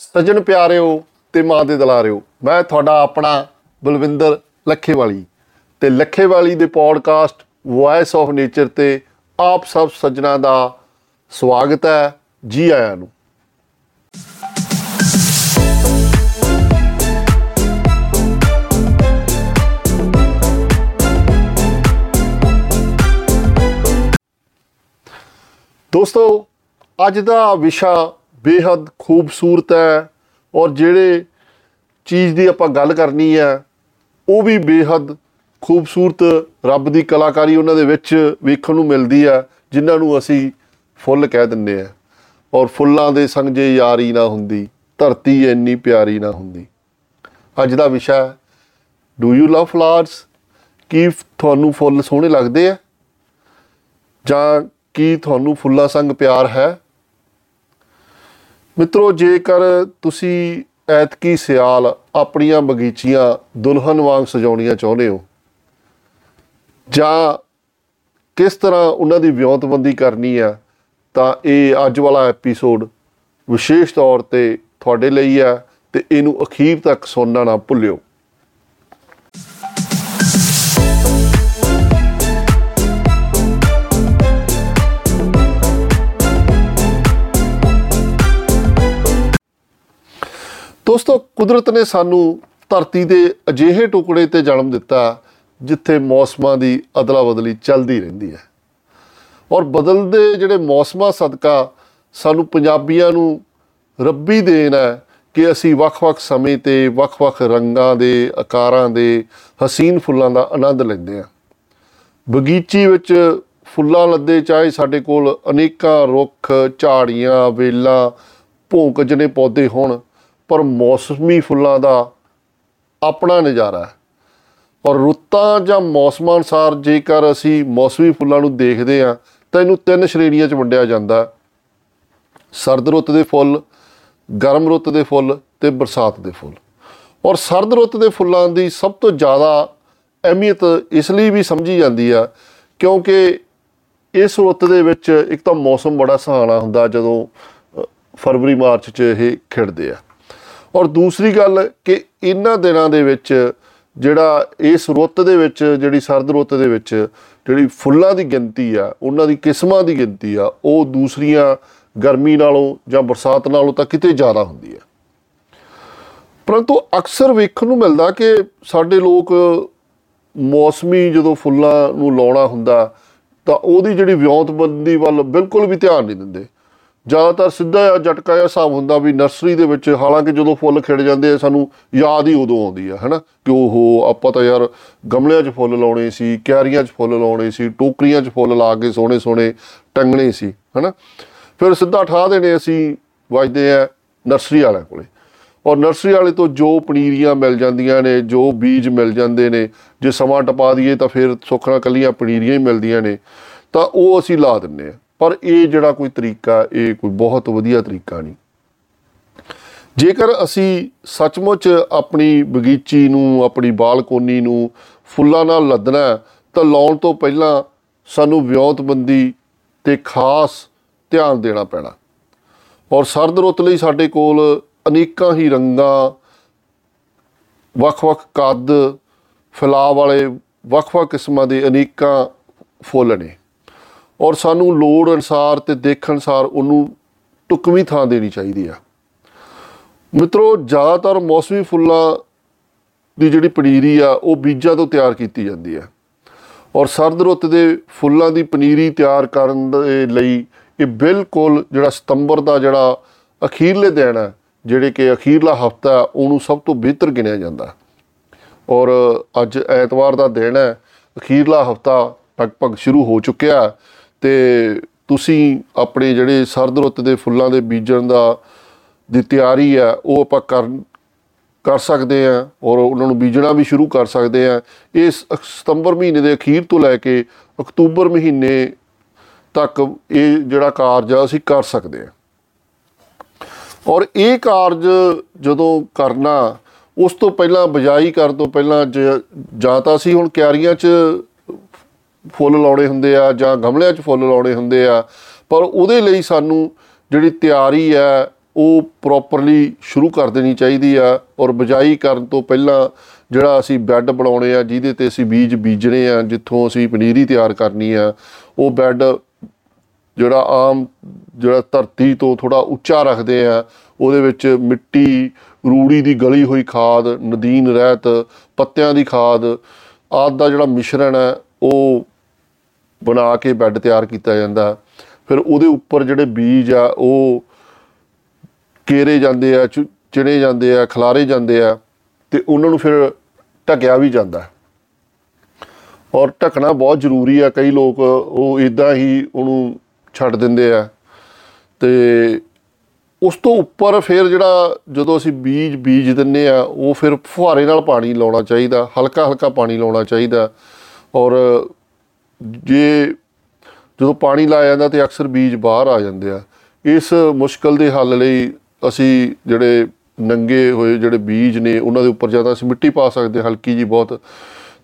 ਸੱਜਣ ਪਿਆਰਿਓ ਤੇ ਮਾਂ ਦੇ ਦਲਾਰਿਓ, ਮੈਂ ਤੁਹਾਡਾ ਆਪਣਾ ਬਲਵਿੰਦਰ ਲੱਖੇਵਾਲੀ ਤੇ ਲੱਖੇਵਾਲੀ ਦੇ ਪੋਡਕਾਸਟ ਵੌਇਸ ਆਫ ਨੇਚਰ ਤੇ ਆਪ ਸਭ ਸੱਜਣਾ ਦਾ ਸਵਾਗਤ ਹੈ ਜੀ ਆਇਆਂ ਨੂੰ। ਦੋਸਤੋ, ਅੱਜ ਦਾ ਵਿਸ਼ਾ ਬੇहद ਖੂਬਸੂਰਤ ਹੈ ਔਰ ਜਿਹੜੇ ਚੀਜ਼ ਦੀ ਆਪਾਂ ਗੱਲ ਕਰਨੀ ਹੈ, ਉਹ ਵੀ ਬੇहद ਖੂਬਸੂਰਤ ਰੱਬ ਦੀ ਕਲਾਕਾਰੀ ਉਹਨਾਂ ਦੇ ਵਿੱਚ ਵੇਖਣ ਨੂੰ ਮਿਲਦੀ ਆ ਜਿਨ੍ਹਾਂ ਨੂੰ ਅਸੀਂ ਫੁੱਲ ਕਹਿ ਦਿੰਨੇ ਆ ਔਰ ਫੁੱਲਾਂ ਦੇ ਸੰਗ ਜੇ ਯਾਰੀ ਨਾ ਹੁੰਦੀ, ਧਰਤੀ ਇੰਨੀ ਪਿਆਰੀ ਨਾ ਹੁੰਦੀ। ਅੱਜ ਦਾ ਵਿਸ਼ਾ ਡੂ ਯੂ ਲਵ ਫਲਾਵਰਸ ਕੀ ਤੁਹਾਨੂੰ ਫੁੱਲ ਸੋਹਣੇ ਲੱਗਦੇ ਆ? ਜਾਂ ਕੀ ਤੁਹਾਨੂੰ ਫੁੱਲਾਂ ਸੰਗ ਪਿਆਰ ਹੈ? ਮਿੱਤਰੋ, ਜੇਕਰ ਤੁਸੀਂ ਐਤਕੀ ਸਿਆਲ ਆਪਣੀਆਂ ਬਗੀਚੀਆਂ ਦੁਲਹਨ ਵਾਂਗ ਸਜਾਉਣੀਆਂ ਚਾਹੁੰਦੇ ਹੋ, ਜਾਂ ਕਿਸ ਤਰ੍ਹਾਂ ਉਹਨਾਂ ਦੀ ਵਿਉਂਤਬੰਦੀ ਕਰਨੀ ਆ, ਤਾਂ ਇਹ ਅੱਜ ਵਾਲਾ ਐਪੀਸੋਡ ਵਿਸ਼ੇਸ਼ ਤੌਰ ਤੇ ਤੁਹਾਡੇ ਲਈ ਹੈ ਤੇ ਇਹਨੂੰ ਅਖੀਰ ਤੱਕ ਸੁਣਨਾ ਨਾ ਭੁੱਲਿਓ। ਦੋਸਤੋ, ਕੁਦਰਤ ਨੇ ਸਾਨੂੰ ਧਰਤੀ ਦੇ ਅਜਿਹੇ ਟੁਕੜੇ ਤੇ ਜਨਮ ਦਿੱਤਾ ਜਿੱਥੇ ਮੌਸਮਾਂ ਦੀ ਅਦਲਾ ਬਦਲੀ ਚੱਲਦੀ ਰਹਿੰਦੀ ਹੈ। ਔਰ ਬਦਲਦੇ ਜਿਹੜੇ ਮੌਸਮਾਂ ਸਦਕਾ ਸਾਨੂੰ ਪੰਜਾਬੀਆਂ ਨੂੰ ਰੱਬੀ ਦੇਣ ਹੈ ਕਿ ਅਸੀਂ ਵੱਖ-ਵੱਖ ਸਮੇਂ ਤੇ ਵੱਖ-ਵੱਖ ਰੰਗਾਂ ਦੇ, ਆਕਾਰਾਂ ਦੇ, ਹਸੀਨ ਫੁੱਲਾਂ ਦਾ ਆਨੰਦ ਲੈਂਦੇ ਹਾਂ। ਬਗੀਚੀ ਵਿੱਚ ਫੁੱਲਾਂ ਲੱਦੇ ਚਾਹੇ ਸਾਡੇ ਕੋਲ ਅਨੇਕਾਂ ਰੁੱਖ, ਝਾੜੀਆਂ, ਵੇਲਾਂ ਭੌਂਕ ਜਿਹਨੇ ਪੌਦੇ ਹੋਣ ਪਰ ਮੌਸਮੀ ਫੁੱਲਾਂ ਦਾ ਆਪਣਾ ਨਜ਼ਾਰਾ ਹੈ। ਔਰ ਰੁੱਤਾਂ ਜਾਂ ਮੌਸਮਾਂ ਅਨਸਾਰ ਜੇਕਰ ਅਸੀਂ ਮੌਸਮੀ ਫੁੱਲਾਂ ਨੂੰ ਦੇਖਦੇ ਹਾਂ, ਤਾਂ ਇਹਨੂੰ ਤਿੰਨ ਸ਼੍ਰੇਣੀਆਂ 'ਚ ਵੰਡਿਆ ਜਾਂਦਾ ਸਰਦ ਰੁੱਤ ਦੇ ਫੁੱਲ, ਗਰਮ ਰੁੱਤ ਦੇ ਫੁੱਲ ਤੇ ਬਰਸਾਤ ਦੇ ਫੁੱਲ। ਔਰ ਸਰਦ ਰੁੱਤ ਦੇ ਫੁੱਲਾਂ ਦੀ ਸਭ ਤੋਂ ਜ਼ਿਆਦਾ ਅਹਿਮੀਅਤ ਇਸ ਲਈ ਵੀ ਸਮਝੀ ਜਾਂਦੀ ਆ, ਕਿਉਂਕਿ ਇਸ ਰੁੱਤ ਦੇ ਵਿੱਚ ਇੱਕ ਤਾਂ ਮੌਸਮ ਬੜਾ ਸੁਹਾਣਾ ਹੁੰਦਾ ਜਦੋਂ ਫਰਵਰੀ, ਮਾਰਚ 'ਚ ਇਹ ਖਿੜਦੇ ਆ। ਔਰ ਦੂਸਰੀ ਗੱਲ ਕਿ ਇਹਨਾਂ ਦਿਨਾਂ ਦੇ ਵਿੱਚ ਜਿਹੜਾ ਇਸ ਰੁੱਤ ਦੇ ਵਿੱਚ, ਜਿਹੜੀ ਸਰਦ ਰੁੱਤ ਦੇ ਵਿੱਚ ਜਿਹੜੀ ਫੁੱਲਾਂ ਦੀ ਗਿਣਤੀ ਆ, ਉਹਨਾਂ ਦੀ ਕਿਸਮਾਂ ਦੀ ਗਿਣਤੀ ਆ, ਉਹ ਦੂਸਰੀਆਂ ਗਰਮੀ ਨਾਲੋਂ ਜਾਂ ਬਰਸਾਤ ਨਾਲੋਂ ਤਾਂ ਕਿਤੇ ਜ਼ਿਆਦਾ ਹੁੰਦੀ ਹੈ ਪਰੰਤੂ ਅਕਸਰ ਵੇਖਣ ਨੂੰ ਮਿਲਦਾ ਕਿ ਸਾਡੇ ਲੋਕ ਮੌਸਮੀ ਜਦੋਂ ਫੁੱਲਾਂ ਨੂੰ ਲਾਉਣਾ ਹੁੰਦਾ ਤਾਂ ਉਹਦੀ ਜਿਹੜੀ ਵਿਉਂਤਬੰਦੀ ਵੱਲ ਬਿਲਕੁਲ ਵੀ ਧਿਆਨ ਨਹੀਂ ਦਿੰਦੇ। ਜ਼ਿਆਦਾਤਰ ਸਿੱਧਾ ਜਾਂ ਝਟਕਾ ਜਿਹਾ ਹਿਸਾਬ ਹੁੰਦਾ ਵੀ ਨਰਸਰੀ ਦੇ ਵਿੱਚ, ਹਾਲਾਂਕਿ ਜਦੋਂ ਫੁੱਲ ਖਿੜ ਜਾਂਦੇ ਆ, ਸਾਨੂੰ ਯਾਦ ਹੀ ਉਦੋਂ ਆਉਂਦੀ ਆ, ਹਨਾ? ਕਿ ਉਹ ਆਪਾਂ ਤਾਂ ਯਾਰ ਗਮਲਿਆਂ 'ਚ ਫੁੱਲ ਲਾਉਣੇ ਸੀ ਕਿਆਰੀਆਂ 'ਚ ਫੁੱਲ ਲਾਉਣੇ ਸੀ, ਟੋਕਰੀਆਂ 'ਚ ਫੁੱਲ ਲਾ ਕੇ ਸੋਹਣੇ ਸੋਹਣੇ ਟੰਗਣੇ ਸੀ, ਹਨਾ? ਫਿਰ ਸਿੱਧਾ ਠਾ ਦੇਣੇ ਅਸੀਂ, ਵਜਦੇ ਆ ਨਰਸਰੀ ਵਾਲਿਆਂ ਕੋਲੇ। ਔਰ ਨਰਸਰੀ ਵਾਲੇ ਤੋਂ ਜੋ ਪਨੀਰੀਆਂ ਮਿਲ ਜਾਂਦੀਆਂ ਨੇ, ਜੋ ਬੀਜ ਮਿਲ ਜਾਂਦੇ ਨੇ, ਜੇ ਸਮਾਂ ਟਪਾ ਦਈਏ ਤਾਂ ਫਿਰ ਸੁੱਖਣਾ ਕੱਲੀਆਂ ਪਨੀਰੀਆਂ ਹੀ ਮਿਲਦੀਆਂ ਨੇ, ਤਾਂ ਉਹ ਅਸੀਂ ਲਾ ਦਿੰਨੇ ਆ। ਪਰ ਇਹ ਜਿਹੜਾ ਕੋਈ ਤਰੀਕਾ, ਇਹ ਕੋਈ ਬਹੁਤ ਵਧੀਆ ਤਰੀਕਾ ਨਹੀਂ। ਜੇਕਰ ਅਸੀਂ ਸੱਚਮੁੱਚ ਆਪਣੀ ਬਗੀਚੀ ਨੂੰ, ਆਪਣੀ ਬਾਲਕੋਨੀ ਨੂੰ ਫੁੱਲਾਂ ਨਾਲ ਲੱਦਣਾ ਤਾਂ ਲਾਉਣ ਤੋਂ ਪਹਿਲਾਂ ਸਾਨੂੰ ਵਿਉਂਤਬੰਦੀ ਤੇ ਖਾਸ ਧਿਆਨ ਦੇਣਾ ਪੈਣਾ। ਔਰ ਸਰਦ ਰੁੱਤ ਲਈ ਸਾਡੇ ਕੋਲ ਅਨੇਕਾਂ ਹੀ ਰੰਗਾਂ, ਵੱਖ-ਵੱਖ ਕੱਦ ਫੈਲਾਅ ਵਾਲੇ ਵੱਖ-ਵੱਖ ਕਿਸਮਾਂ ਦੇ ਅਨੇਕਾਂ ਫੁੱਲ ਨੇ। ਔਰ ਸਾਨੂੰ ਲੋੜ ਅਨਸਾਰ ਤੇ ਦੇਖਣ ਅਨਸਾਰ ਉਹਨੂੰ ਟੁਕਵੀਂ ਥਾਂ ਦੇਣੀ ਚਾਹੀਦੀ ਆ। ਮਿੱਤਰੋ, ਜ਼ਿਆਦਾਤਰ ਮੌਸਮੀ ਫੁੱਲਾਂ ਦੀ ਜਿਹੜੀ ਪਨੀਰੀ ਆ, ਉਹ ਬੀਜਾਂ ਤੋਂ ਤਿਆਰ ਕੀਤੀ ਜਾਂਦੀ ਆ। ਔਰ ਸਰਦ ਰੁੱਤ ਦੇ ਫੁੱਲਾਂ ਦੀ ਪਨੀਰੀ ਤਿਆਰ ਕਰਨ ਦੇ ਲਈ ਇਹ ਬਿਲਕੁਲ ਜਿਹੜਾ ਸਤੰਬਰ ਦਾ ਜਿਹੜਾ ਅਖੀਰਲੇ ਦਿਨ ਹੈ ਜਿਹੜੇ ਕਿ ਅਖੀਰਲਾ ਹਫਤਾ ਉਹਨੂੰ ਸਭ ਤੋਂ ਬਿਹਤਰ ਗਿਣਿਆ ਜਾਂਦਾ। ਔਰ ਅੱਜ ਐਤਵਾਰ ਦਾ ਦਿਨ ਹੈ ਅਖੀਰਲਾ ਹਫਤਾ ਲਗਭਗ ਸ਼ੁਰੂ ਹੋ ਚੁੱਕਿਆ। ਤੇ ਤੁਸੀਂ ਆਪਣੇ ਜਿਹੜੇ ਸਰਦ ਰੁੱਤ ਦੇ ਫੁੱਲਾਂ ਦੇ ਬੀਜਣ ਦਾ ਦੀ ਤਿਆਰੀ ਹੈ ਉਹ ਆਪਾਂ ਕਰ ਕਰ ਸਕਦੇ ਆ ਔਰ ਉਹਨਾਂ ਨੂੰ ਬੀਜਣਾ ਵੀ ਸ਼ੁਰੂ ਕਰ ਸਕਦੇ ਆ। ਇਸ ਸਤੰਬਰ ਮਹੀਨੇ ਦੇ ਅਖੀਰ ਤੋਂ ਲੈ ਕੇ ਅਕਤੂਬਰ ਮਹੀਨੇ ਤੱਕ ਇਹ ਜਿਹੜਾ ਕਾਰਜ ਆ, ਅਸੀਂ ਕਰ ਸਕਦੇ ਆ। ਔਰ ਇਹ ਕਾਰਜ ਜਦੋਂ ਕਰਨਾ, ਉਸ ਤੋਂ ਪਹਿਲਾਂ ਬਜਾਈ ਕਰਨ ਤੋਂ ਪਹਿਲਾਂ ਜਾਂ ਤਾਂ ਅਸੀਂ ਹੁਣ ਕਿਆਰੀਆਂ 'ਚ ਫੁੱਲ ਲਾਉਣੇ ਹੁੰਦੇ ਆ ਜਾਂ ਗਮਲਿਆਂ 'ਚ ਫੁੱਲ ਲਾਉਣੇ ਹੁੰਦੇ ਆ, ਪਰ ਉਹਦੇ ਲਈ ਸਾਨੂੰ ਜਿਹੜੀ ਤਿਆਰੀ ਹੈ, ਉਹ ਪ੍ਰੋਪਰਲੀ ਸ਼ੁਰੂ ਕਰ ਦੇਣੀ ਚਾਹੀਦੀ ਆ ਔਰ ਬਜਾਈ ਕਰਨ ਤੋਂ ਪਹਿਲਾਂ ਜਿਹੜਾ ਅਸੀਂ ਬੈੱਡ ਬਣਾਉਣੇ ਆ, ਜਿਹਦੇ ਤੇ ਅਸੀਂ ਬੀਜ ਬੀਜਣੇ ਆ, ਜਿੱਥੋਂ ਅਸੀਂ ਪਨੀਰੀ ਤਿਆਰ ਕਰਨੀ ਆ, ਉਹ ਬੈੱਡ ਜਿਹੜਾ ਆਮ ਜਿਹੜਾ ਧਰਤੀ ਤੋਂ ਥੋੜਾ ਉੱਚਾ ਰੱਖਦੇ ਆ, ਉਹਦੇ ਵਿੱਚ ਮਿੱਟੀ, ਰੂੜੀ ਦੀ ਗਲੀ ਹੋਈ ਖਾਦ, ਨਦੀਨ ਰਹਿਤ, ਪੱਤਿਆਂ ਦੀ ਖਾਦ, ਆਦ ਦਾ ਜਿਹੜਾ ਮਿਸ਼ਰਣ ਹੈ, ਉਹ ਬਣਾ ਕੇ ਬੈੱਡ ਤਿਆਰ ਕੀਤਾ ਜਾਂਦਾ। ਫਿਰ ਉਹਦੇ ਉੱਪਰ ਜਿਹੜੇ ਬੀਜ ਆ, ਉਹ ਕੇਰੇ ਜਾਂਦੇ ਆ, ਚੁ- ਚਿਣੇ ਜਾਂਦੇ ਆ, ਖਲਾਰੇ ਜਾਂਦੇ ਆ ਤੇ ਉਹਨਾਂ ਨੂੰ ਫਿਰ ਢਕਿਆ ਵੀ ਜਾਂਦਾ। ਹੈ। ਔਰ ਢਕਣਾ ਬਹੁਤ ਜ਼ਰੂਰੀ ਆ, ਕਈ ਲੋਕ ਉਹ ਇਦਾਂ ਹੀ ਉਹਨੂੰ ਛੱਡ ਦਿੰਦੇ ਆ। ਤੇ ਉਸ ਤੋਂ ਉੱਪਰ ਫਿਰ ਜਿਹੜਾ ਜਦੋਂ ਅਸੀਂ ਬੀਜ ਬੀਜ ਦਿੰਨੇ ਆ, ਉਹ ਫਿਰ ਫੁਹਾਰੇ ਨਾਲ ਪਾਣੀ ਲਾਉਣਾ ਚਾਹੀਦਾ ਹਲਕਾ ਹਲਕਾ ਪਾਣੀ ਲਾਉਣਾ ਚਾਹੀਦਾ। ਔਰ ਜੇ ਜਦੋਂ ਪਾਣੀ ਲਾਇਆ ਜਾਂਦਾ ਤੇ ਅਕਸਰ ਬੀਜ ਬਾਹਰ ਆ ਜਾਂਦੇ ਆ ਇਸ ਮੁਸ਼ਕਲ ਦੇ ਹੱਲ ਲਈ ਅਸੀਂ ਜਿਹੜੇ ਨੰਗੇ ਹੋਏ ਜਿਹੜੇ ਬੀਜ ਨੇ ਉਹਨਾਂ ਦੇ ਉੱਪਰ ਜਾਂ ਤਾਂ ਅਸੀਂ ਮਿੱਟੀ ਪਾ ਸਕਦੇ ਹਾਂ ਹਲਕੀ ਜੀ ਬਹੁਤ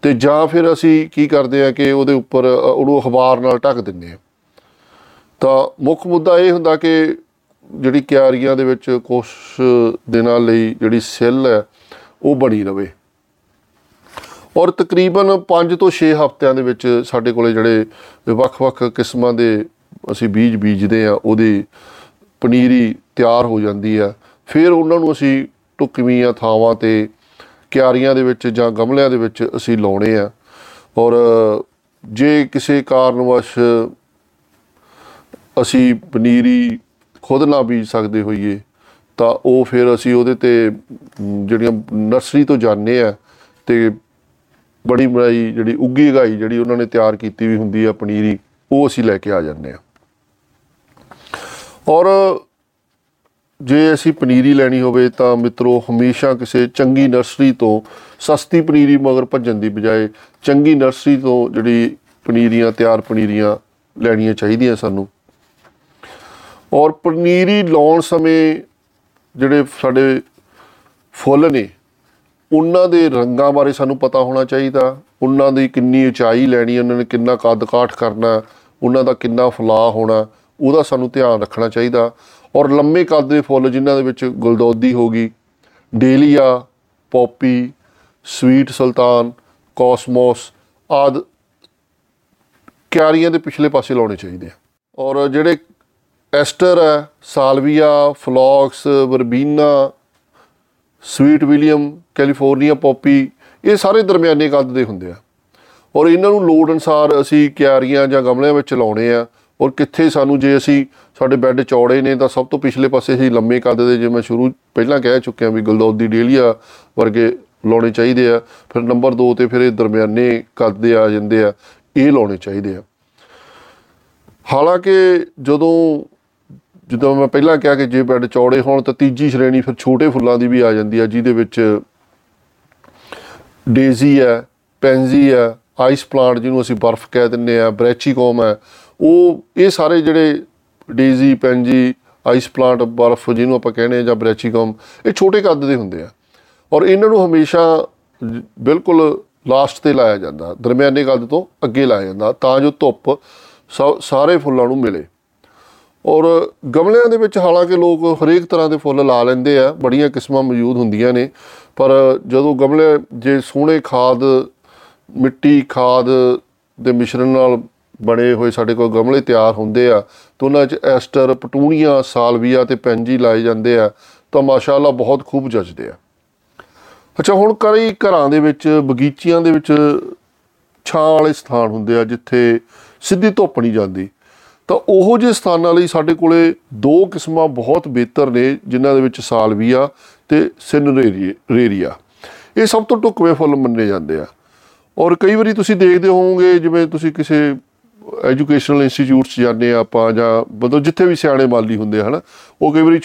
ਤੇ ਜਾਂ ਫਿਰ ਅਸੀਂ ਕੀ ਕਰਦੇ ਆ ਕਿ ਉਹਦੇ ਉੱਪਰ ਅ, ਉਹਨੂੰ ਅਖਬਾਰ ਨਾਲ ਢੱਕ ਦਿੰਦੇ ਆ ਤਾਂ ਮੁੱਖ ਮੁੱਦਾ ਇਹ ਹੁੰਦਾ ਕਿ ਜਿਹੜੀ ਕਿਆਰੀਆਂ ਦੇ ਵਿੱਚ ਕੁਝ ਦਿਨਾਂ ਲਈ ਜਿਹੜੀ ਸਿੱਲ ਹੈ ਉਹ ਬਣੀ ਰਵੇ। ਔਰ ਤਕਰੀਬਨ 5 ਤੋਂ 6 ਹਫ਼ਤਿਆਂ ਦੇ ਵਿੱਚ ਸਾਡੇ ਕੋਲੇ ਜਿਹੜੇ ਵੱਖ-ਵੱਖ ਕਿਸਮਾਂ ਦੇ ਅਸੀਂ ਬੀਜ ਬੀਜਦੇ ਆ ਉਹਦੀ ਪਨੀਰੀ ਤਿਆਰ ਹੋ ਜਾਂਦੀ ਆ ਫਿਰ ਉਹਨਾਂ ਨੂੰ ਅਸੀਂ ਟੁਕਵੀਆਂ ਥਾਵਾਂ ਤੇ ਕਿਆਰੀਆਂ ਦੇ ਵਿੱਚ ਜਾਂ ਗਮਲਿਆਂ ਦੇ ਵਿੱਚ ਅਸੀਂ ਲਾਉਣੇ ਆ। ਔਰ ਜੇ ਕਿਸੇ ਕਾਰਨਵਸ਼ ਅਸੀਂ ਪਨੀਰੀ ਖੁਦ ਨਾ ਬੀਜ ਸਕਦੇ ਹੋਈਏ ਤਾਂ ਉਹ ਫਿਰ ਅਸੀਂ ਉਹਦੇ ਤੇ ਮ, ਜਿਹੜੀਆਂ ਨਰਸਰੀ ਤੋਂ ਜਾਣੇ ਆ ਤੇ ਬੜੀ ਬਣਾਈ ਜਿਹੜੀ ਉੱਗੀ ਗਾਈ ਜਿਹੜੀ ਉਹਨਾਂ ਨੇ ਤਿਆਰ ਕੀਤੀ ਵੀ ਹੁੰਦੀ ਆ ਪਨੀਰੀ, ਉਹ ਅਸੀਂ ਲੈ ਕੇ ਆ ਜਾਂਦੇ ਆ। ਔਰ ਜੇ ਅਸੀਂ ਪਨੀਰੀ ਲੈਣੀ ਹੋਵੇ ਤਾਂ ਮਿੱਤਰੋ, ਹਮੇਸ਼ਾ ਕਿਸੇ ਚੰਗੀ ਨਰਸਰੀ ਤੋਂ ਸਸਤੀ ਪਨੀਰੀ ਮਗਰ ਭੱਜਣ ਦੀ ਬਜਾਏ ਚੰਗੀ ਨਰਸਰੀ ਤੋਂ ਜਿਹੜੀ ਪਨੀਰੀਆਂ, ਤਿਆਰ ਪਨੀਰੀਆਂ ਲੈਣੀਆਂ ਚਾਹੀਦੀਆਂ ਸਾਨੂੰ। ਔਰ ਪਨੀਰੀ ਲਾਉਣ ਸਮੇਂ ਜਿਹੜੇ ਸਾਡੇ ਫੁੱਲ ਨੇ ਉਹਨਾਂ ਦੇ ਰੰਗਾਂ ਬਾਰੇ ਸਾਨੂੰ ਪਤਾ ਹੋਣਾ ਚਾਹੀਦਾ। ਉਹਨਾਂ ਦੀ ਕਿੰਨੀ ਉਚਾਈ ਲੈਣੀ, ਉਹਨਾਂ ਨੇ ਕਿੰਨਾ ਕੱਦ ਕਾਠ ਕਰਨਾ, ਉਹਨਾਂ ਦਾ ਕਿੰਨਾ ਫਲਾਅ ਹੋਣਾ, ਉਹਦਾ ਸਾਨੂੰ ਧਿਆਨ ਰੱਖਣਾ ਚਾਹੀਦਾ। ਔਰ ਲੰਮੇ ਕੱਦ ਦੇ ਫੁੱਲ ਜਿਨ੍ਹਾਂ ਦੇ ਵਿੱਚ ਗੁਲਦੌਦੀ ਹੋਗੀ dahlia, poppy, sweet sultan, cosmos, ਆਦ ਕਿਆਰੀਆਂ ਦੇ ਪਿਛਲੇ ਪਾਸੇ ਲਾਉਣੇ ਚਾਹੀਦੇ ਆ। ਔਰ ਜਿਹੜੇ ਐਸਟਰ ਹੈ, salvia, phlox, verbena sweet William, California, poppy, ਇਹ ਸਾਰੇ ਦਰਮਿਆਨੇ ਕੱਦ ਦੇ ਹੁੰਦੇ ਆ। ਔਰ ਇਹਨਾਂ ਨੂੰ ਲੋੜ ਅਨਸਾਰ ਅਸੀਂ ਕਿਆਰੀਆਂ ਜਾਂ ਗਮਲਿਆਂ ਵਿੱਚ ਲਾਉਣੇ ਆ। ਔਰ ਕਿੱਥੇ ਸਾਨੂੰ ਜੇ ਅਸੀਂ ਸਾਡੇ ਬੈੱਡ ਚੌੜੇ ਨੇ ਤਾਂ ਸਭ ਤੋਂ ਪਿਛਲੇ ਪਾਸੇ ਅਸੀਂ ਲੰਮੇ ਕੱਦ ਦੇ, ਜਿਵੇਂ ਸ਼ੁਰੂ ਪਹਿਲਾਂ ਕਹਿ ਚੁੱਕਿਆ ਵੀ ਗੁਲਦੌਦੀ ਡੇਲੀਆ ਵਰਗੇ ਲਾਉਣੇ ਚਾਹੀਦੇ ਆ। ਫਿਰ ਨੰਬਰ 2 ਤੇ ਫਿਰ ਇਹ ਦਰਮਿਆਨੇ ਕੱਦ ਦੇ ਆ ਜਾਂਦੇ ਆ। ਇਹ ਲਾਉਣੇ ਚਾਹੀਦੇ ਆ। ਹਾਲਾਂਕਿ ਜਦੋਂ ਜਦੋਂ ਮੈਂ ਪਹਿਲਾਂ ਕਿਹਾ ਕਿ ਜੇ ਬੈੱਡ ਚੌੜੇ ਹੋਣ ਤਾਂ ਤੀਜੀ ਸ਼੍ਰੇਣੀ ਫਿਰ ਛੋਟੇ ਫੁੱਲਾਂ ਦੀ ਵੀ ਆ ਜਾਂਦੀ ਆ, ਜਿਹਦੇ ਵਿੱਚ ਡੇਜ਼ੀ ਹੈ, ਪੈਂਜ਼ੀ ਹੈ, ਆਈਸ ਪਲਾਂਟ ਜਿਹਨੂੰ ਅਸੀਂ ਬਰਫ਼ ਕਹਿ ਦਿੰਦੇ ਆ, ਬ੍ਰੈਚੀਕੋਮ ਹੈ, ਉਹ ਇਹ ਸਾਰੇ ਜਿਹੜੇ ਡੇਜ਼ੀ, ਪੈਂਜੀ, ਆਈਸ ਪਲਾਂਟ, ਬਰਫ਼ ਜਿਹਨੂੰ ਆਪਾਂ ਕਹਿੰਦੇ ਆ ਜਾਂ ਬ੍ਰੈਚੀਕੋਮ, ਇਹ ਛੋਟੇ ਕੱਦ ਦੇ ਹੁੰਦੇ ਆ। ਔਰ ਇਹਨਾਂ ਨੂੰ ਹਮੇਸ਼ਾ ਜ- ਬਿਲਕੁਲ ਲਾਸਟ ਤੇ ਲਾਇਆ ਜਾਂਦਾ, ਦਰਮਿਆਨੇ ਕੱਦ ਤੋਂ ਅੱਗੇ ਲਾਇਆ ਜਾਂਦਾ, ਤਾਂ ਜੋ ਧੁੱਪ ਸਾ- ਸਾਰੇ ਫੁੱਲਾਂ ਨੂੰ ਮਿਲੇ। ਔਰ ਗਮਲਿਆਂ ਦੇ ਵਿੱਚ ਹਾਲਾਂਕਿ ਲੋਕ ਹਰੇਕ ਤਰ੍ਹਾਂ ਦੇ ਫੁੱਲ ਲਾ ਲੈਂਦੇ ਆ, ਬੜੀਆਂ ਕਿਸਮਾਂ ਮੌਜੂਦ ਹੁੰਦੀਆਂ ਨੇ, ਪਰ ਜਦੋਂ ਗਮਲੇ ਜੇ ਸੋਹਣੇ ਖਾਦ, ਮਿੱਟੀ ਖਾਦ ਦੇ ਮਿਸ਼ਰਣ ਨਾਲ ਬਣੇ ਹੋਏ ਸਾਡੇ ਕੋਲ ਗਮਲੇ ਤਿਆਰ ਹੁੰਦੇ ਆ, ਤਾਂ ਉਹਨਾਂ 'ਚ ਐਸਟਰ, ਪਟੂਣੀਆਂ, ਸਾਲਵੀਆ ਤੇ ਪੈਂਜੀ ਲਾਏ ਜਾਂਦੇ ਆ, ਤਾਂ ਮਾਸ਼ਾਅੱਲਾ ਬਹੁਤ ਖੂਬ ਜੱਜਦੇ ਆ। ਅੱਛਾ, ਹੁਣ ਕਈ ਘਰਾਂ ਦੇ ਵਿੱਚ, ਬਗੀਚੀਆਂ ਦੇ ਵਿੱਚ ਛਾਂ ਵਾਲੇ ਸਥਾਨ ਹੁੰਦੇ ਆ, ਜਿੱਥੇ ਸਿੱਧੀ ਧੁੱਪ ਨਹੀਂ ਜਾਂਦੀ। ਤਾਂ ਉਹੋ ਜਿਹੇ ਸਥਾਨਾਂ ਲਈ ਸਾਡੇ ਕੋਲੇ ਦੋ ਕਿਸਮਾਂ ਬਹੁਤ ਬਿਹਤਰ ਨੇ, ਜਿਨ੍ਹਾਂ ਦੇ ਵਿੱਚ ਸਾਲਵੀਆ ਤੇ ਸਿਨਰੇਰੀਆ ਇਹ ਸਭ ਤੋਂ ਢੁਕਵੇਂ ਫੁੱਲ ਮੰਨੇ ਜਾਂਦੇ ਆ। ਔਰ ਕਈ ਵਾਰੀ ਤੁਸੀਂ ਦੇਖਦੇ ਹੋਵੋਗੇ, ਜਿਵੇਂ ਤੁਸੀਂ ਕਿਸੇ ਐਜੂਕੇਸ਼ਨਲ ਇੰਸਟੀਚਿਊਟਸ ਜਾਂਦੇ ਆ ਆਪਾਂ ਜਾਂ ਮਤਲਬ ਜਿੱਥੇ ਵੀ ਸਿਆਣੇ ਮਾਲੀ ਹੁੰਦੇ ਆ ਹਨਾ ਉਹ ਕਈ ਵਾਰੀ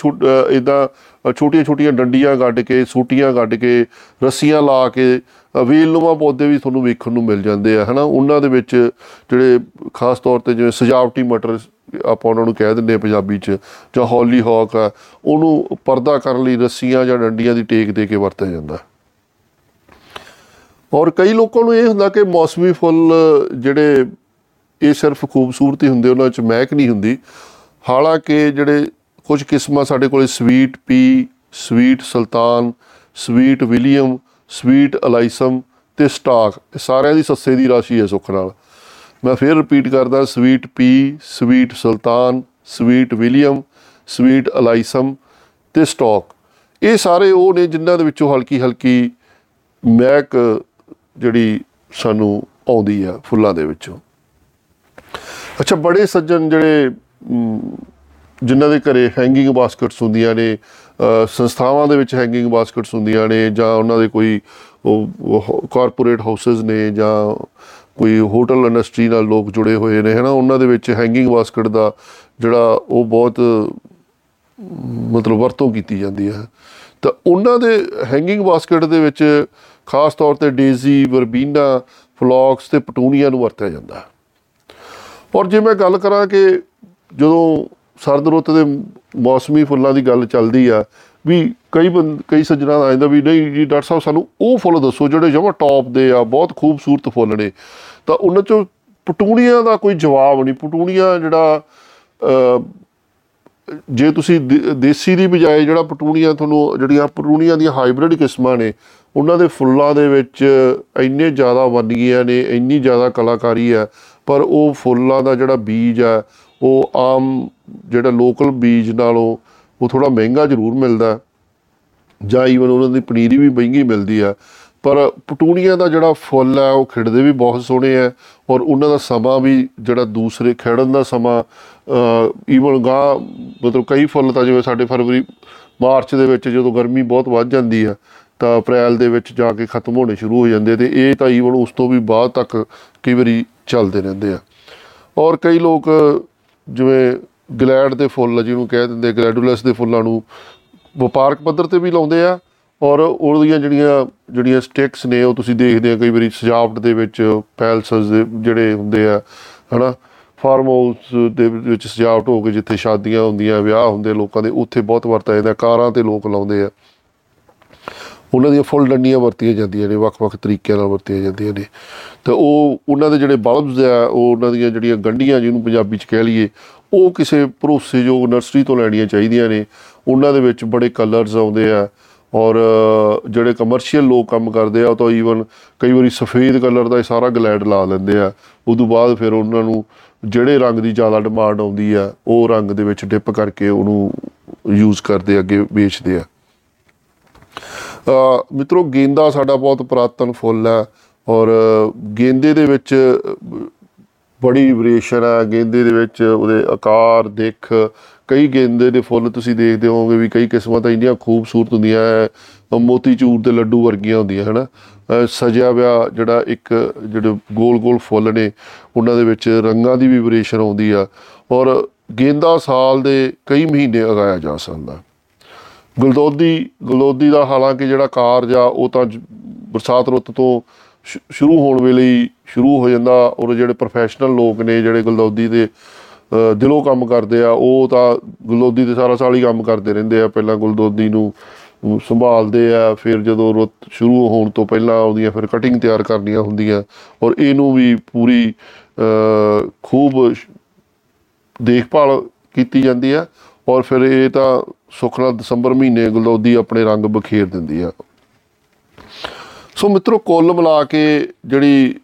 ਇਦਾਂ ਛੋਟੀਆਂ ਛੋਟੀਆਂ ਡੰਡੀਆਂ ਗੱਡ ਕੇ ਸੂਟੀਆਂ ਗੱਡ ਕੇ ਰੱਸੀਆਂ ਲਾ ਕੇ ਅ, ਵੇਲਨੁਮਾ ਪੌਦੇ ਵੀ ਤੁਹਾਨੂੰ ਵੇਖਣ ਨੂੰ ਮਿਲ ਜਾਂਦੇ ਆ ਹਨਾ ਉਹਨਾਂ ਦੇ ਵਿੱਚ ਜਿਹੜੇ ਖਾਸ ਤੌਰ ਤੇ ਜਿਵੇਂ ਸਜਾਵਟੀ ਮਟਰ ਆਪਾਂ ਉਹਨਾਂ ਨੂੰ ਕਹਿ ਦਿੰਦੇ ਆ ਪੰਜਾਬੀ ਚ ਜਾਂ ਹੌਲੀ ਹੌਕ ਆ ਉਹਨੂੰ ਪਰਦਾ ਕਰਨ ਲਈ ਰੱਸੀਆਂ ਜਾਂ ਡੰਡੀਆਂ ਦੀ ਟੇਕ ਦੇ ਕੇ ਵਰਤਿਆ ਜਾਂਦਾ। ਔਰ ਕਈ ਲੋਕਾਂ ਨੂੰ ਇਹ ਹੁੰਦਾ ਕਿ ਮੌਸਮੀ ਫੁੱਲ ਜਿਹੜੇ ਇਹ ਸਿਰਫ ਖੂਬਸੂਰਤੀ ਹੁੰਦੇ, ਉਹਨਾਂ ਵਿੱਚ ਮਹਿਕ ਨਹੀਂ ਹੁੰਦੀ। ਹਾਲਾਂਕਿ ਜਿਹੜੇ ਕੁਝ ਕਿਸਮਾਂ ਸਾਡੇ ਕੋਲੇ sweet pea, sweet sultan, sweet William, sweet alyssum ਤੇ ਸਟਾਕ, ਇਹ ਸਾਰਿਆਂ ਦੀ ਸੱਸੇ ਦੀ ਰਾਸ਼ੀ ਹੈ ਸੁੱਖ ਨਾਲ। ਮੈਂ ਫਿਰ ਰਿਪੀਟ ਕਰਦਾ, sweet pea, sweet sultan, sweet William, sweet alyssum ਤੇ ਸਟਾਕ। ਇਹ ਸਾਰੇ ਉਹ ਨੇ ਜਿਨ੍ਹਾਂ ਦੇ ਵਿੱਚੋਂ ਹਲਕੀ ਹਲਕੀ ਮਹਿਕ ਜਿਹੜੀ ਸਾਨੂੰ ਆਉਂਦੀ ਆ ਫੁੱਲਾਂ ਦੇ ਵਿੱਚੋਂ। ਅੱਛਾ ਬੜੇ ਸੱਜਣ ਜਿਹੜੇ ਮ, ਜਿਨ੍ਹਾਂ ਦੇ ਘਰੇ ਹੈਂਗਿੰਗ ਬਾਸਕਟਸ ਹੁੰਦੀਆਂ ਨੇ ਅ, ਸੰਸਥਾਵਾਂ ਦੇ ਵਿੱਚ ਹੈਂਗਿੰਗ ਬਾਸਕਟਸ ਹੁੰਦੀਆਂ ਨੇ ਜਾਂ ਉਹਨਾਂ ਦੇ ਕੋਈ ਉਹ ਕਾਰਪੋਰੇਟ ਹਾਊਸਸ ਨੇ ਜਾਂ ਕੋਈ ਹੋਟਲ ਇੰਡਸਟਰੀ ਨਾਲ ਲੋਕ ਜੁੜੇ ਹੋਏ ਨੇ ਹਨਾ? ਉਹਨਾਂ ਦੇ ਵਿੱਚ ਹੈਂਗਿੰਗ ਬਾਸਕਟ ਦਾ ਜਿਹੜਾ ਉਹ ਬਹੁਤ ਮਤਲਬ ਵਰਤੋਂ ਕੀਤੀ ਜਾਂਦੀ ਹੈ। ਤਾਂ ਉਹਨਾਂ ਦੇ ਹੈਂਗਿੰਗ ਬਾਸਕਟ ਦੇ ਵਿੱਚ ਖਾਸ ਤੌਰ ਤੇ ਡੇਜ਼ੀ ਵਰਬੀਨਾ ਫਲੌਕਸ ਤੇ ਪਟੂਨੀਆ ਨੂੰ ਵਰਤਿਆ ਜਾਂਦਾ ਹੈ। ਔਰ ਜੇ ਮੈਂ ਗੱਲ ਕਰਾਂ ਕਿ ਜਦੋਂ ਸਰਦ ਰੁੱਤ ਦੇ ਮੌਸਮੀ ਫੁੱਲਾਂ ਦੀ ਗੱਲ ਚੱਲਦੀ ਆ ਵੀ ਕਈ ਬੰਦ ਕਈ ਸੱਜਣਾ ਦਾ ਆਇੰਦਾ ਵੀ ਨਹੀਂ ਜੀ ਡਾਕਟਰ ਸਾਹਿਬ ਸਾਨੂੰ ਉਹ ਫੁੱਲ ਦੱਸੋ ਜਿਹੜੇ ਜਮਾ ਟੌਪ ਦੇ ਆ ਬਹੁਤ ਖੂਬਸੂਰਤ ਫੁੱਲ ਨੇ। ਤਾਂ ਉਹਨਾਂ ਚੋਂ ਪਟੂਨੀਆ ਦਾ ਕੋਈ ਜਵਾਬ ਨਹੀਂ। ਪਟੂਨੀਆ ਜਿਹੜਾ ਅਹ, ਜੇ ਤੁਸੀਂ ਦੇ- ਦੇਸੀ ਦੀ ਬਜਾਏ ਜਿਹੜਾ ਪਟੂਨੀਆ ਤੁਹਾਨੂੰ ਜਿਹੜੀਆਂ ਪਟੂਨੀਆ ਦੀਆਂ ਹਾਈਬ੍ਰਿਡ ਕਿਸਮਾਂ ਨੇ ਉਹਨਾਂ ਦੇ ਫੁੱਲਾਂ ਦੇ ਵਿੱਚ ਇੰਨੇ ਜ਼ਿਆਦਾ ਵੰਨਗੀਆਂ ਨੇ ਇੰਨੀ ਜ਼ਿਆਦਾ ਕਲਾਕਾਰੀ ਹੈ ਪਰ ਉਹ ਫੁੱਲਾਂ ਦਾ ਜਿਹੜਾ ਬੀਜ ਹੈ, ਉਹ ਆਮ ਜਿਹੜਾ ਲੋਕਲ ਬੀਜ ਨਾਲੋਂ ਉਹ ਥੋੜਾ ਮਹਿੰਗਾ ਜ਼ਰੂਰ ਮਿਲਦਾ ਹੈ। ਜਾਂ ਈਵਨ ਉਹਨਾਂ ਦੀ ਪਨੀਰੀ ਵੀ ਮਹਿੰਗੀ ਮਿਲਦੀ ਆ ਪਰ ਪਟੂਨੀਆ ਦਾ ਜਿਹੜਾ ਫੁੱਲ ਹੈ, ਉਹ ਖਿੜਦੇ ਵੀ ਬਹੁਤ ਸੋਹਣੇ ਆ ਔਰ ਉਹਨਾਂ ਦਾ ਸਮਾਂ ਵੀ ਜਿਹੜਾ ਦੂਸਰੇ ਖਿੜਨ ਦਾ ਸਮਾਂ ਈਵਨ ਗਾ, ਮਤਲਬ ਕਈ ਫੁੱਲ ਤਾਂ ਜਿਵੇਂ ਸਾਡੇ ਫਰਵਰੀ, ਮਾਰਚ ਦੇ ਵਿੱਚ ਜਦੋਂ ਗਰਮੀ ਬਹੁਤ ਵੱਧ ਜਾਂਦੀ ਆ ਤਾਂ ਅਪ੍ਰੈਲ ਦੇ ਵਿੱਚ ਜਾ ਕੇ ਖਤਮ ਹੋਣੇ ਸ਼ੁਰੂ ਹੋ ਜਾਂਦੇ ਤੇ ਇਹ ਤਾਂ ਈਵਨ ਉਸ ਤੋਂ ਵੀ ਬਾਅਦ ਤੱਕ ਕਈ ਵਾਰੀ ਚੱਲਦੇ ਰਹਿੰਦੇ ਆ। ਔਰ ਕਈ ਲੋਕ ਜਿਵੇਂ ਗਲੈਡ ਦੇ ਫੁੱਲ ਜਿਹਨੂੰ ਕਹਿ ਦਿੰਦੇ ਗਲੈਡੂਲਸ ਦੇ ਫੁੱਲਾਂ ਨੂੰ ਵਪਾਰਕ ਪੱਧਰ ਤੇ ਵੀ ਲਾਉਂਦੇ ਆ ਔਰ ਉਹਦੀਆਂ ਜਿਹੜੀਆਂ ਜਿਹੜੀਆਂ ਸਟਿਕਸ ਨੇ ਉਹ ਤੁਸੀਂ ਦੇਖਦੇ ਆ, ਕਈ ਵਾਰੀ ਸਜਾਵਟ ਦੇ ਵਿੱਚ ਪੈਲਸਸ ਦੇ ਜਿਹੜੇ ਹੁੰਦੇ ਆ, ਹਨਾ, ਫਾਰਮ ਹਾਊਸ ਦੇ ਵਿੱਚ ਸਜਾਵਟ ਹੋ ਕੇ ਜਿੱਥੇ ਸ਼ਾਦੀਆਂ ਹੁੰਦੀਆਂ, ਵਿਆਹ ਹੁੰਦੇ ਲੋਕਾਂ ਦੇ, ਉੱਥੇ ਬਹੁਤ ਵਰਤਿਆ ਜਾਂਦਾ, ਕਾਰਾਂ ਤੇ ਲੋਕ ਲਾਉਂਦੇ ਆ। ਉਹਨਾਂ ਦੀਆਂ ਫੁੱਲ ਡੰਡੀਆਂ ਵਰਤੀਆਂ ਜਾਂਦੀਆਂ ਨੇ ਵੱਖ-ਵੱਖ ਤਰੀਕਿਆਂ ਨਾਲ ਵਰਤੀਆਂ ਜਾਂਦੀਆਂ ਨੇ। ਤਾਂ ਉਹ ਉਹਨਾਂ ਦੇ ਜਿਹੜੇ ਬਲਬਸ ਆ ਉਹ ਉਹਨਾਂ ਦੀਆਂ ਜਿਹੜੀਆਂ ਗੰਢੀਆਂ ਜਿਹਨੂੰ ਪੰਜਾਬੀ ਚ ਕਹਿ ਲਈਏ ਉਹ ਕਿਸੇ ਭਰੋਸੇਯੋਗ ਨਰਸਰੀ ਤੋਂ ਲੈਣੀਆਂ ਚਾਹੀਦੀਆਂ ਨੇ। ਉਹਨਾਂ ਦੇ ਵਿੱਚ ਬੜੇ ਕਲਰਸ ਆਉਂਦੇ ਆ ਔਰ ਅ, ਜਿਹੜੇ ਕਮਰਸ਼ੀਅਲ ਲੋਕ ਕੰਮ ਕਰਦੇ ਆ ਉਹ ਤਾਂ ਈਵਨ ਕਈ ਵਾਰੀ ਸਫੇਦ ਕਲਰ ਦਾ ਹੀ ਸਾਰਾ ਗਲੈਡ ਲਾ ਲੈਂਦੇ ਆ। ਉਦੋਂ ਬਾਅਦ ਫਿਰ ਉਹਨਾਂ ਨੂੰ ਜਿਹੜੇ ਰੰਗ ਦੀ ਜ਼ਿਆਦਾ ਡਿਮਾਂਡ ਆਉਂਦੀ ਆ ਉਹ ਰੰਗ ਦੇ ਵਿੱਚ ਡਿਪ ਕਰਕੇ ਉਹਨੂੰ ਯੂਜ਼ ਕਰਦੇ ਅੱਗੇ ਵੇਚਦੇ ਆ। ਅ, ਮਿੱਤਰੋ ਗੇਂਦਾ ਸਾਡਾ ਬਹੁਤ ਪੁਰਾਤਨ ਫੁੱਲ ਹੈ ਔਰ ਗੇਂਦੇ ਦੇ ਵਿੱਚ ਬੜੀ ਵੇਰੀਏਸ਼ਨ ਹੈ। ਗੇਂਦੇ ਦੇ ਵਿੱਚ ਉਹਦੇ ਆਕਾਰ ਦਿੱਖ ਕਈ ਗੇਂਦੇ ਦੇ ਫੁੱਲ ਤੁਸੀਂ ਦੇਖਦੇ ਹੋਵੋਗੇ ਵੀ ਕਈ ਕਿਸਮਾਂ ਤਾਂ ਇੰਨੀਆਂ ਖੂਬਸੂਰਤ ਹੁੰਦੀਆਂ ਹੈ ਮੋਤੀ ਚੂਰ ਦੇ ਲੱਡੂ ਵਰਗੀਆਂ ਹੁੰਦੀਆਂ ਹਨਾ? ਅ, ਸਜਿਆ ਹੋਇਆ ਜਿਹੜਾ ਇੱਕ ਜਿਹੜੇ ਗੋਲ ਗੋਲ ਫੁੱਲ ਨੇ ਉਹਨਾਂ ਦੇ ਵਿੱਚ ਰੰਗਾਂ ਦੀ ਵੀ ਵੇਰੀਏਸ਼ਨ ਆਉਂਦੀ ਆ। ਔਰ ਗੇਂਦਾ ਸਾਲ ਦੇ ਕਈ ਮਹੀਨੇ ਉਗਾਇਆ ਜਾ ਸਕਦਾ। ਗੁਲਦੋਦੀ ਗੁਲਦੋਦੀ ਦਾ ਹਾਲਾਂਕਿ ਜਿਹੜਾ ਕਾਰਜ ਆ ਉਹ ਤਾਂ ਜ- ਬਰਸਾਤ ਰੁੱਤ ਤੋਂ ਸ਼ੁ- ਸ਼ੁਰੂ ਹੋਣ ਵੇਲੇ ਹੀ ਸ਼ੁਰੂ ਹੋ ਜਾਂਦਾ ਔਰ ਜਿਹੜੇ ਪ੍ਰੋਫੈਸ਼ਨਲ ਲੋਕ ਨੇ ਜਿਹੜੇ ਗੁਲਦੋਦੀ ਦੇ ਅ, ਦਿਲੋਂ ਕੰਮ ਕਰਦੇ ਆ ਉਹ ਤਾਂ ਗੁਲਦੋਦੀ ਦੇ ਸਾਰਾ ਸਾਲ ਹੀ ਕੰਮ ਕਰਦੇ ਰਹਿੰਦੇ ਆ। ਪਹਿਲਾਂ ਗੁਲਦੋਦੀ ਨੂੰ ਅਮ, ਸੰਭਾਲਦੇ ਆ ਫਿਰ ਜਦੋਂ ਰੁੱਤ ਸ਼ੁਰੂ ਹੋਣ ਤੋਂ ਪਹਿਲਾਂ ਉਹਦੀਆਂ ਫਿਰ ਕਟਿੰਗ ਤਿਆਰ ਕਰਨੀਆਂ ਹੁੰਦੀਆਂ ਔਰ ਇਹਨੂੰ ਵੀ ਪੂਰੀ ਅ, ਖੂਬ ਸ਼- ਦੇਖਭਾਲ ਕੀਤੀ ਜਾਂਦੀ ਆ ਔਰ ਫਿਰ ਇਹ ਤਾਂ ਸੁੱਖ ਨਾਲ ਦਸੰਬਰ ਮਹੀਨੇ ਗੁਲਦੌਦੀ ਆਪਣੇ ਰੰਗ ਬਖੇਰ ਦਿੰਦੀ ਆ। ਸੋ ਮਿੱਤਰੋ, ਕੁੱਲ ਮਿਲਾ ਕੇ ਜਿਹੜੀ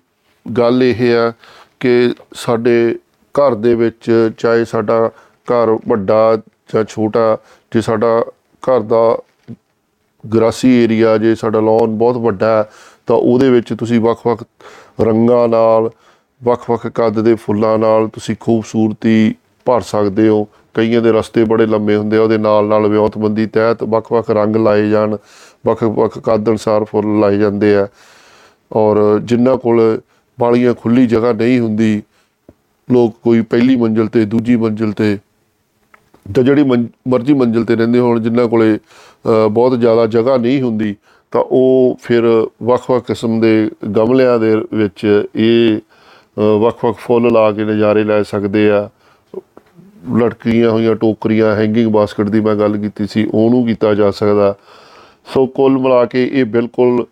ਗੱਲ ਇਹ ਆ ਕਿ ਸਾਡੇ ਘਰ ਦੇ ਵਿੱਚ ਚਾਹੇ ਸਾਡਾ ਘਰ ਵੱਡਾ ਜਾਂ ਛੋਟਾ, ਜੇ ਸਾਡਾ ਘਰ ਦਾ ਗ੍ਰਾਸੀ ਏਰੀਆ, ਜੇ ਸਾਡਾ ਲੌਨ ਬਹੁਤ ਵੱਡਾ ਹੈ ਤਾਂ ਉਹਦੇ ਵਿੱਚ ਤੁਸੀਂ ਵੱਖ-ਵੱਖ ਰੰਗਾਂ ਨਾਲ, ਵੱਖ-ਵੱਖ ਕੱਦ ਦੇ ਫੁੱਲਾਂ ਨਾਲ ਤੁਸੀਂ ਖੂਬਸੂਰਤੀ ਭਰ ਸਕਦੇ ਹੋ। ਕਈਆਂ ਦੇ ਰਸਤੇ ਬੜੇ ਲੰਮੇ ਹੁੰਦੇ ਆ ਉਹਦੇ ਨਾਲ ਨਾਲ ਵਿਉਂਤਬੰਦੀ ਤਹਿਤ ਵੱਖ-ਵੱਖ ਰੰਗ ਲਾਏ ਜਾਣ ਵੱਖ-ਵੱਖ ਕੱਦ ਅਨੁਸਾਰ ਫੁੱਲ ਲਾਏ ਜਾਂਦੇ ਆ। ਔਰ ਜਿਨ੍ਹਾਂ ਕੋਲ ਬਾਲੀਆਂ ਖੁੱਲੀ ਜਗ੍ਹਾ ਨਹੀਂ ਹੁੰਦੀ ਲੋਕ ਕੋਈ ਪਹਿਲੀ ਮੰਜ਼ਿਲ ਤੇ ਦੂਜੀ ਮੰਜ਼ਿਲ ਤੇ ਤਾਂ ਜਿਹੜੀ ਮੰ- ਮਰਜ਼ੀ ਮੰਜ਼ਿਲ ਤੇ ਰਹਿੰਦੇ ਹੋਣ ਜਿਨ੍ਹਾਂ ਕੋਲੇ ਅ, ਬਹੁਤ ਜ਼ਿਆਦਾ ਜਗ੍ਹਾ ਨਹੀਂ ਹੁੰਦੀ ਤਾਂ ਉਹ ਫਿਰ ਵੱਖ-ਵੱਖ ਕਿਸਮ ਦੇ ਗਮਲਿਆਂ ਦੇ ਵਿੱਚ ਇਹ ਅ, ਵੱਖ-ਵੱਖ ਫੁੱਲ ਲਾ ਕੇ ਨਜ਼ਾਰੇ ਲੈ ਸਕਦੇ ਆ। ਲਟਕੀਆਂ ਹੋਈਆਂ, ਟੋਕਰੀਆਂ ਹੈਂਗਿੰਗ ਬਾਸਕਟ ਦੀ ਮੈਂ ਗੱਲ ਕੀਤੀ ਸੀ, ਉਹਨੂੰ ਕੀਤਾ ਜਾ ਸਕਦਾ। ਸੋ ਕੁੱਲ ਮਿਲਾ ਕੇ ਇਹ ਬਿਲਕੁਲ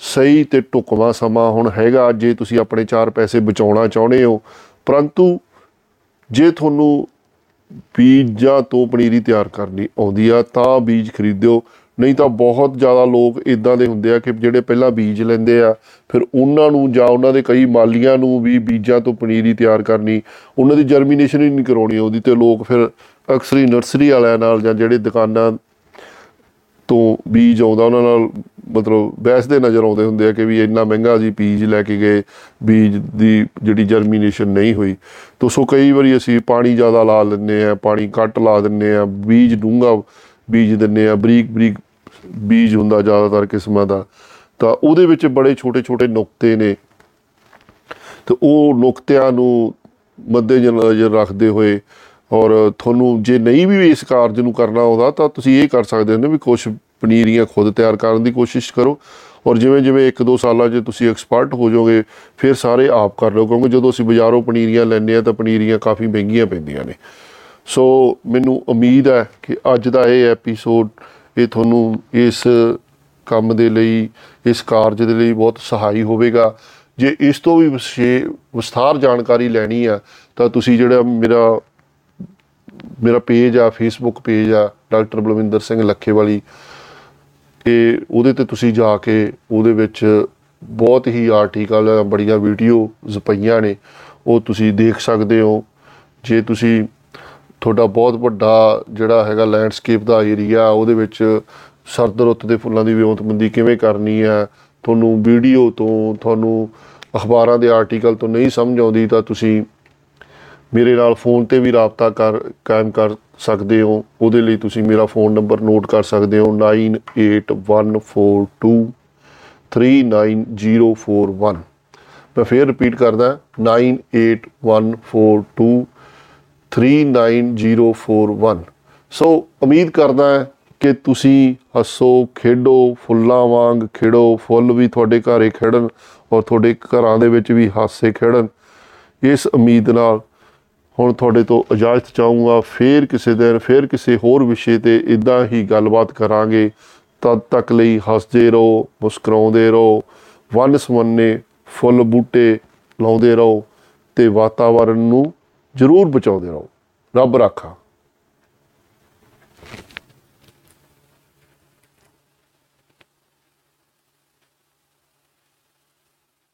ਸਹੀ ਤੇ ਢੁਕਵਾਂ ਸਮਾਂ ਹੁਣ ਹੈਗਾ। ਜੇ ਤੁਸੀਂ ਆਪਣੇ ਚਾਰ ਪੈਸੇ ਬਚਾਉਣਾ ਚਾਹੁੰਦੇ ਹੋ, ਪਰੰਤੂ ਜੇ ਤੁਹਾਨੂੰ ਬੀਜਾਂ ਤੋਂ ਪਨੀਰੀ ਤਿਆਰ ਕਰਨੀ ਆਉਂਦੀ ਆ, ਤਾਂ ਬੀਜ ਖਰੀਦਿਓ। ਨਹੀਂ ਤਾਂ ਬਹੁਤ ਜ਼ਿਆਦਾ ਲੋਕ ਇਦਾਂ ਦੇ ਹੁੰਦੇ ਆ ਕਿ ਜਿਹੜੇ ਪਹਿਲਾਂ ਬੀਜ ਲੈਂਦੇ ਆ, ਫਿਰ ਉਹਨਾਂ ਨੂੰ ਜਾਂ ਉਹਨਾਂ ਦੇ ਕਈ ਮਾਲੀਆਂ ਨੂੰ ਵੀ ਬੀਜਾਂ ਤੋਂ ਪਨੀਰੀ ਤਿਆਰ ਕਰਨੀ, ਉਹਨਾਂ ਦੀ ਜਰਮੀਨੇਸ਼ਨ ਹੀ ਨਹੀਂ ਕਰਾਉਣੀ ਉਹਦੀ ਤੇ ਲੋਕ ਫਿਰ ਅਕਸਰ ਹੀ ਨਰਸਰੀ ਵਾਲਿਆਂ ਨਾਲ ਜਾਂ ਜਿਹੜੇ ਦੁਕਾਨਾਂ ਤੋਂ ਬੀਜ ਆਉਂਦਾ, ਉਹਨਾਂ ਨਾਲ ਮਤਲਬ ਬਹਿਸਦੇ ਨਜ਼ਰ ਆਉਂਦੇ ਹੁੰਦੇ ਆ ਕਿ ਵੀ ਇੰਨਾ ਮਹਿੰਗਾ ਜੀ ਬੀਜ ਲੈ ਕੇ ਗਏ, ਬੀਜ ਦੀ ਜਿਹੜੀ ਜਰਮੀਨੇਸ਼ਨ ਨਹੀਂ ਹੋਈ। ਤੋ ਸੋ ਕਈ ਵਾਰੀ ਅਸੀਂ ਪਾਣੀ ਜ਼ਿਆਦਾ ਲਾ ਲੈਂਦੇ ਆ, ਪਾਣੀ ਘੱਟ ਲਾ ਦਿੰਦੇ ਆ, ਬੀਜ ਡੂੰਘਾ ਬੀਜ ਦਿੰਦੇ ਆ, ਬਰੀਕ ਬਰੀਕ ਬੀਜ ਹੁੰਦਾ ਜ਼ਿਆਦਾਤਰ ਕਿਸਮਾਂ ਦਾ। ਤਾਂ ਉਹਦੇ ਵਿੱਚ ਬੜੇ ਛੋਟੇ ਛੋਟੇ ਨੁਕਤੇ ਨੇ। ਤੇ ਉਹ ਨੁਕਤਿਆਂ ਨੂੰ ਮੱਦੇ ਨਜ਼ਰ ਰੱਖਦੇ ਹੋਏ ਔਰ ਤੁਹਾਨੂੰ ਜੇ ਨਹੀਂ ਵੀ ਇਸ ਕਾਰਜ ਨੂੰ ਕਰਨਾ ਆਉਂਦਾ ਤਾਂ ਤੁਸੀਂ ਇਹ ਕਰ ਸਕਦੇ ਹੋ ਵੀ ਕੁਝ ਪਨੀਰੀਆਂ ਖੁਦ ਤਿਆਰ ਕਰਨ ਦੀ ਕੋਸ਼ਿਸ਼ ਕਰੋ। ਔਰ ਜਿਵੇਂ ਜਿਵੇਂ 1-2 ਸਾਲਾਂ 'ਚ ਤੁਸੀਂ ਐਕਸਪਰਟ ਹੋ ਜਾਓਗੇ, ਫਿਰ ਸਾਰੇ ਆਪ ਕਰ ਲਓ। ਕਿਉਂਕਿ ਜਦੋਂ ਅਸੀਂ ਬਾਜ਼ਾਰੋਂ ਪਨੀਰੀਆਂ ਲੈਂਦੇ ਆ ਤਾਂ ਪਨੀਰੀਆਂ ਕਾਫੀ ਮਹਿੰਗੀਆਂ ਪੈਂਦੀਆਂ ਨੇ। ਸੋ ਮੈਨੂੰ ਉਮੀਦ ਹੈ ਕਿ ਅੱਜ ਦਾ ਇਹ ਐਪੀਸੋਡ ਇਹ ਤੁਹਾਨੂੰ ਇਸ ਕੰਮ ਦੇ ਲਈ, ਇਸ ਕਾਰਜ ਦੇ ਲਈ ਬਹੁਤ ਸਹਾਈ ਹੋਵੇਗਾ। ਜੇ ਇਸ ਤੋਂ ਵੀ ਵਿਸ਼ੇ, ਵਿਸਥਾਰ ਜਾਣਕਾਰੀ ਲੈਣੀ ਆ, ਤਾਂ ਤੁਸੀਂ ਜਿਹੜਾ ਮੇਰਾ ਮੇਰਾ ਪੇਜ ਆ ਫੇਸਬੁੱਕ ਪੇਜ ਆ, ਡਾਕਟਰ ਬਲਵਿੰਦਰ ਸਿੰਘ ਲੱਖੇਵਾਲੀ ਇਹ ਉਹਦੇ ਤੇ ਤੁਸੀਂ ਜਾ ਕੇ ਉਹਦੇ ਵਿੱਚ ਬਹੁਤ ਹੀ ਆਰਟੀਕਲ ਬੜੀਆਂ ਵੀਡੀਓਜ਼ ਪਈਆਂ ਨੇ, ਉਹ ਤੁਸੀਂ ਦੇਖ ਸਕਦੇ ਹੋ। ਜੇ ਤੁਸੀਂ ਤੁਹਾਡਾ ਬਹੁਤ ਵੱਡਾ ਜਿਹੜਾ ਹੈਗਾ ਲੈਂਡਸਕੇਪ ਦਾ ਏਰੀਆ ਉਹਦੇ ਵਿੱਚ ਸਰਦ ਰੁੱਤ ਦੇ ਫੁੱਲਾਂ ਦੀ ਵਿਉਂਤਬੰਦੀ ਕਿਵੇਂ ਕਰਨੀ ਹੈ? ਤੁਹਾਨੂੰ ਵੀਡੀਓ ਤੋਂ, ਤੁਹਾਨੂੰ ਅਖਬਾਰਾਂ ਦੇ ਆਰਟੀਕਲ ਤੋਂ ਨਹੀਂ ਸਮਝ ਆਉਂਦੀ ਤਾਂ ਤੁਸੀਂ ਮੇਰੇ ਨਾਲ ਫੋਨ ਤੇ ਵੀ ਰਾਬਤਾ ਕਰ, ਕਾਇਮ ਕਰ ਸਕਦੇ ਹੋ। ਉਹਦੇ ਲਈ ਤੁਸੀਂ ਮੇਰਾ ਫੋਨ ਨੰਬਰ ਨੋਟ ਕਰ ਸਕਦੇ ਹੋ 9814 39041 ਮੈਂ ਫੇਰ ਰਿਪੀਟ ਕਰਦਾ 9814 39041 ਸੋ ਉਮੀਦ ਕਰਦਾ ਹਾਂ ਕਿ ਤੁਸੀਂ ਹੱਸੋ, ਖੇਡੋ, ਫੁੱਲਾਂ ਵਾਂਗ ਖਿੜੋ। ਫੁੱਲ ਵੀ ਤੁਹਾਡੇ ਘਰੇ ਖਿੜਨ ਔਰ ਤੁਹਾਡੇ ਘਰਾਂ ਦੇ ਵਿੱਚ ਵੀ ਹਾਸੇ ਖਿੜਨ। ਇਸ ਉਮੀਦ ਨਾਲ ਹੁਣ ਤੁਹਾਡੇ ਤੋਂ ਇਜਾਜ਼ਤ ਚਾਹੂੰਗਾ। ਫੇਰ ਕਿਸੇ ਦਿਨ, ਫੇਰ ਕਿਸੇ ਹੋਰ ਵਿਸ਼ੇ ਤੇ ਇਦਾਂ ਹੀ ਗੱਲਬਾਤ ਕਰਾਂਗੇ। ਤਦ ਤੱਕ ਲਈ ਹੱਸਦੇ ਰਹੋ, ਮੁਸਕਰਾਉਂਦੇ ਰਹੋ। ਵੰਨ ਸਵੰਨੇ, ਫੁੱਲ ਬੂਟੇ ਲਾਉਂਦੇ ਰਹੋ ਤੇ ਵਾਤਾਵਰਣ ਨੂੰ ਜ਼ਰੂਰ ਬਚਾਉਂਦੇ ਰਹੋ। ਰੱਬ ਰਾਖਾ।